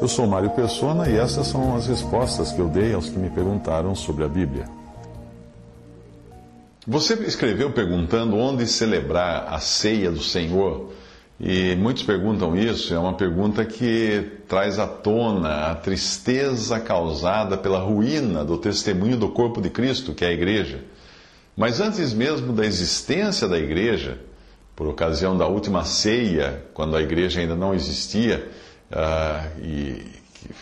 Eu sou Mário Persona e essas são as respostas que eu dei aos que me perguntaram sobre a Bíblia. Você escreveu perguntando onde celebrar a ceia do Senhor, e muitos perguntam isso, é uma pergunta que traz à tona a tristeza causada pela ruína do testemunho do corpo de Cristo, que é a igreja. Mas antes mesmo da existência da igreja, por ocasião da última ceia, quando a igreja ainda não existia, uh, e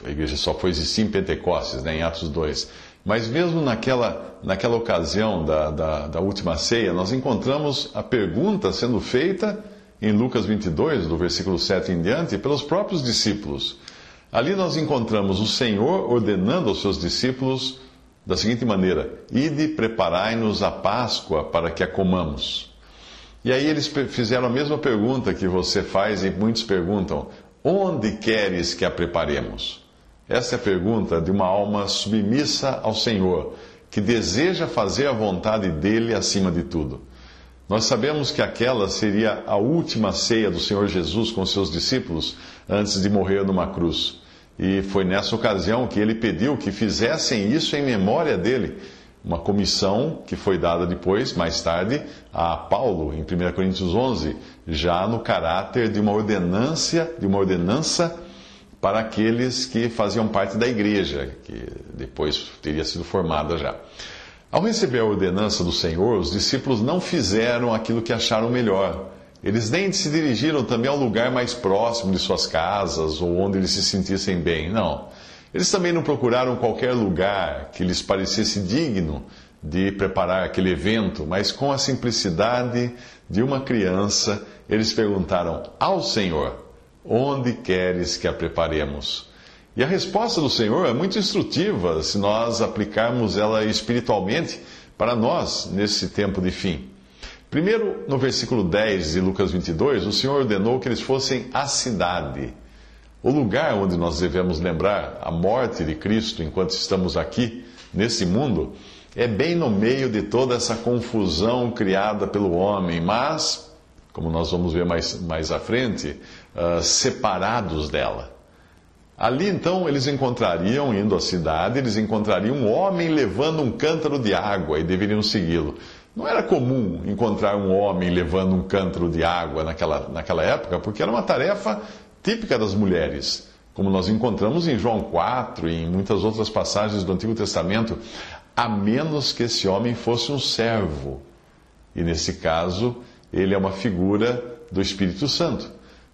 a igreja só foi existir em Pentecostes, né, em Atos 2. Mas mesmo naquela, naquela ocasião da, da, da última ceia, nós encontramos a pergunta sendo feita em Lucas 22, do versículo 7 em diante, pelos próprios discípulos. Ali nós encontramos o Senhor ordenando aos seus discípulos da seguinte maneira: Ide, preparai-nos a Páscoa para que a comamos. E aí eles fizeram a mesma pergunta que você faz e muitos perguntam: Onde queres que a preparemos? Essa é a pergunta de uma alma submissa ao Senhor, que deseja fazer a vontade dele acima de tudo. Nós sabemos que aquela seria a última ceia do Senhor Jesus com seus discípulos antes de morrer numa cruz. E foi nessa ocasião que ele pediu que fizessem isso em memória dele. Uma comissão que foi dada depois, mais tarde, a Paulo, em 1 Coríntios 11, já no caráter de uma ordenância, de uma ordenança para aqueles que faziam parte da igreja, que depois teria sido formada já. Ao receber a ordenança do Senhor, os discípulos não fizeram aquilo que acharam melhor eles nem se dirigiram também ao lugar mais próximo de suas casas ou onde eles se sentissem bem, não. Eles também não procuraram qualquer lugar que lhes parecesse digno de preparar aquele evento, mas com a simplicidade de uma criança, eles perguntaram ao Senhor: Onde queres que a preparemos? E a resposta do Senhor é muito instrutiva se nós aplicarmos ela espiritualmente para nós nesse tempo de fim. Primeiro, no versículo 10 de Lucas 22, o Senhor ordenou que eles fossem à cidade. O lugar onde nós devemos lembrar a morte de Cristo enquanto estamos aqui, nesse mundo, é bem no meio de toda essa confusão criada pelo homem, mas, como nós vamos ver mais, mais à frente, uh, separados dela. Ali então eles encontrariam, indo à cidade, eles encontrariam um homem levando um cântaro de água e deveriam segui-lo. Não era comum encontrar um homem levando um cântaro de água naquela, naquela época, porque era uma tarefa típica das mulheres, como nós encontramos em João 4 e em muitas outras passagens do Antigo Testamento, a menos que esse homem fosse um servo. E nesse caso, ele é uma figura do Espírito Santo,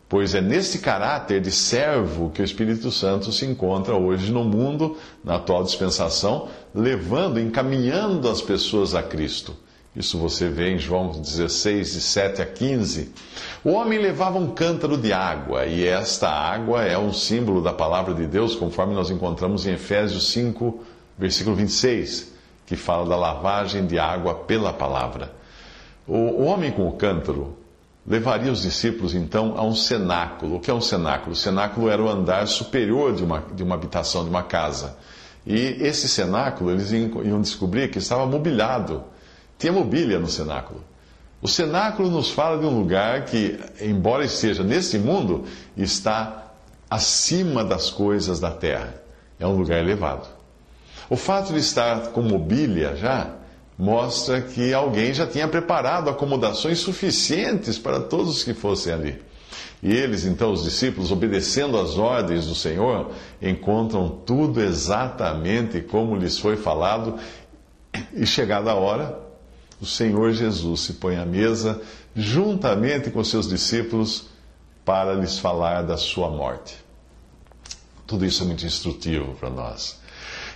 pois é nesse caráter de servo que o Espírito Santo se encontra hoje no mundo, na atual dispensação, levando, encaminhando as pessoas a Cristo. Isso você vê em João 16, de 7 a 15. O homem levava um cântaro de água, e esta água é um símbolo da palavra de Deus, conforme nós encontramos em Efésios 5, versículo 26, que fala da lavagem de água pela palavra. O, homem com o cântaro levaria os discípulos então a um cenáculo. O que é um cenáculo? O cenáculo era o andar superior de uma, de uma habitação, de uma casa. E esse cenáculo eles iam descobrir que estava mobiliado tinha mobília no cenáculo. O cenáculo nos fala de um lugar que, embora esteja nesse mundo, está acima das coisas da terra. É um lugar elevado. O fato de estar com mobília já mostra que alguém já tinha preparado acomodações suficientes para todos os que fossem ali. E eles, então, os discípulos, obedecendo às ordens do Senhor, encontram tudo exatamente como lhes foi falado, e chegada a hora, o Senhor Jesus se põe à mesa juntamente com seus discípulos para lhes falar da sua morte. Tudo isso é muito instrutivo para nós.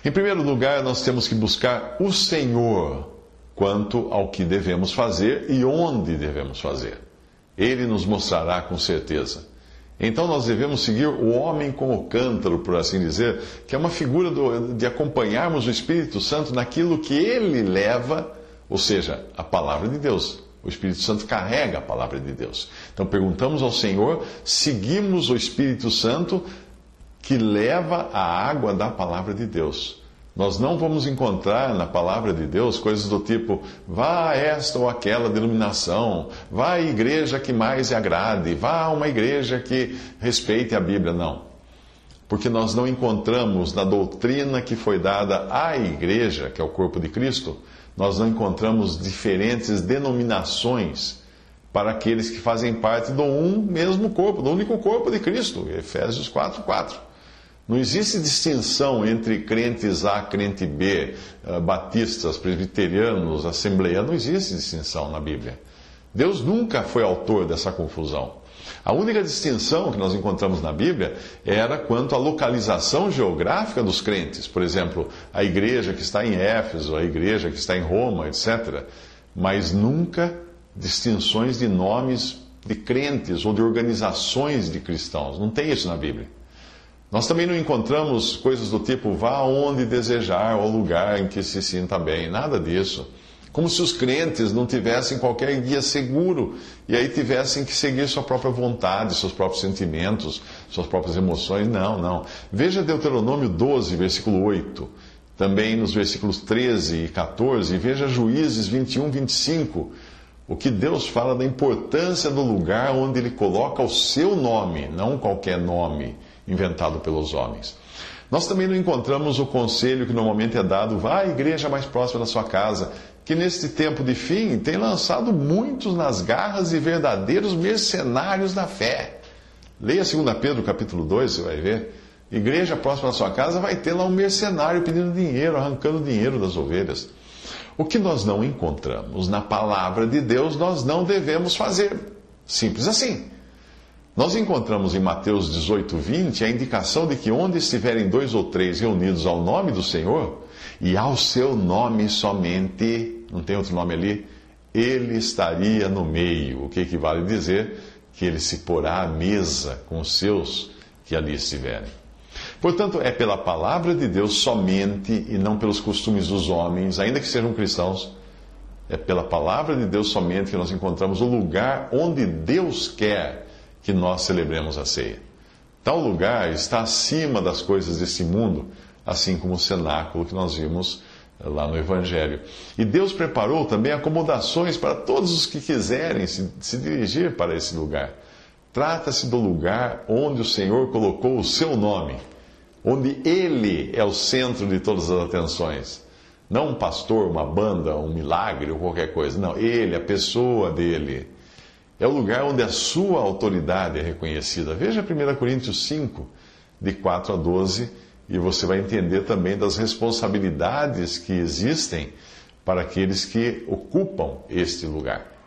Em primeiro lugar, nós temos que buscar o Senhor quanto ao que devemos fazer e onde devemos fazer. Ele nos mostrará com certeza. Então nós devemos seguir o homem com o cântaro, por assim dizer, que é uma figura do, de acompanharmos o Espírito Santo naquilo que ele leva ou seja, a palavra de Deus. O Espírito Santo carrega a palavra de Deus. Então perguntamos ao Senhor, seguimos o Espírito Santo que leva a água da palavra de Deus. Nós não vamos encontrar na palavra de Deus coisas do tipo, vá a esta ou aquela denominação, vá à igreja que mais agrade, vá a uma igreja que respeite a Bíblia. Não. Porque nós não encontramos na doutrina que foi dada à igreja, que é o corpo de Cristo, nós não encontramos diferentes denominações para aqueles que fazem parte do um mesmo corpo, do único corpo de Cristo. Efésios 4, 4. Não existe distinção entre crentes A, crente B, eh, batistas, presbiterianos, assembleianos. Não existe distinção na Bíblia. Deus nunca foi autor dessa confusão. A única distinção que nós encontramos na Bíblia era quanto à localização geográfica dos crentes. Por exemplo, a igreja que está em Éfeso, a igreja que está em Roma, etc. Mas nunca distinções de nomes de crentes ou de organizações de cristãos. Não tem isso na Bíblia. Nós também não encontramos coisas do tipo vá onde desejar ou lugar em que se sinta bem, nada disso. Como se os crentes não tivessem qualquer guia seguro e aí tivessem que seguir sua própria vontade, seus próprios sentimentos, suas próprias emoções. Não, não. Veja Deuteronômio 12, versículo 8. Também nos versículos 13 e 14. E veja Juízes 21, 25. O que Deus fala da importância do lugar onde Ele coloca o seu nome, não qualquer nome inventado pelos homens. Nós também não encontramos o conselho que normalmente é dado, vá à igreja mais próxima da sua casa, que neste tempo de fim tem lançado muitos nas garras de verdadeiros mercenários da fé. Leia 2 Pedro capítulo 2, você vai ver. Igreja próxima da sua casa vai ter lá um mercenário pedindo dinheiro, arrancando dinheiro das ovelhas. O que nós não encontramos na palavra de Deus, nós não devemos fazer. Simples assim. Nós encontramos em Mateus 18, 20 a indicação de que onde estiverem dois ou três reunidos ao nome do Senhor, e ao seu nome somente, não tem outro nome ali, ele estaria no meio, o que equivale a dizer que ele se porá à mesa com os seus que ali estiverem. Portanto, é pela palavra de Deus somente e não pelos costumes dos homens, ainda que sejam cristãos, é pela palavra de Deus somente que nós encontramos o lugar onde Deus quer que nós celebremos a ceia. Tal lugar está acima das coisas desse mundo, assim como o cenáculo que nós vimos lá no Evangelho. E Deus preparou também acomodações para todos os que quiserem se, se dirigir para esse lugar. Trata-se do lugar onde o Senhor colocou o seu nome, onde Ele é o centro de todas as atenções. Não um pastor, uma banda, um milagre ou qualquer coisa. Não, Ele, a pessoa dele. É o lugar onde a sua autoridade é reconhecida. Veja 1 Coríntios 5, de 4 a 12, e você vai entender também das responsabilidades que existem para aqueles que ocupam este lugar.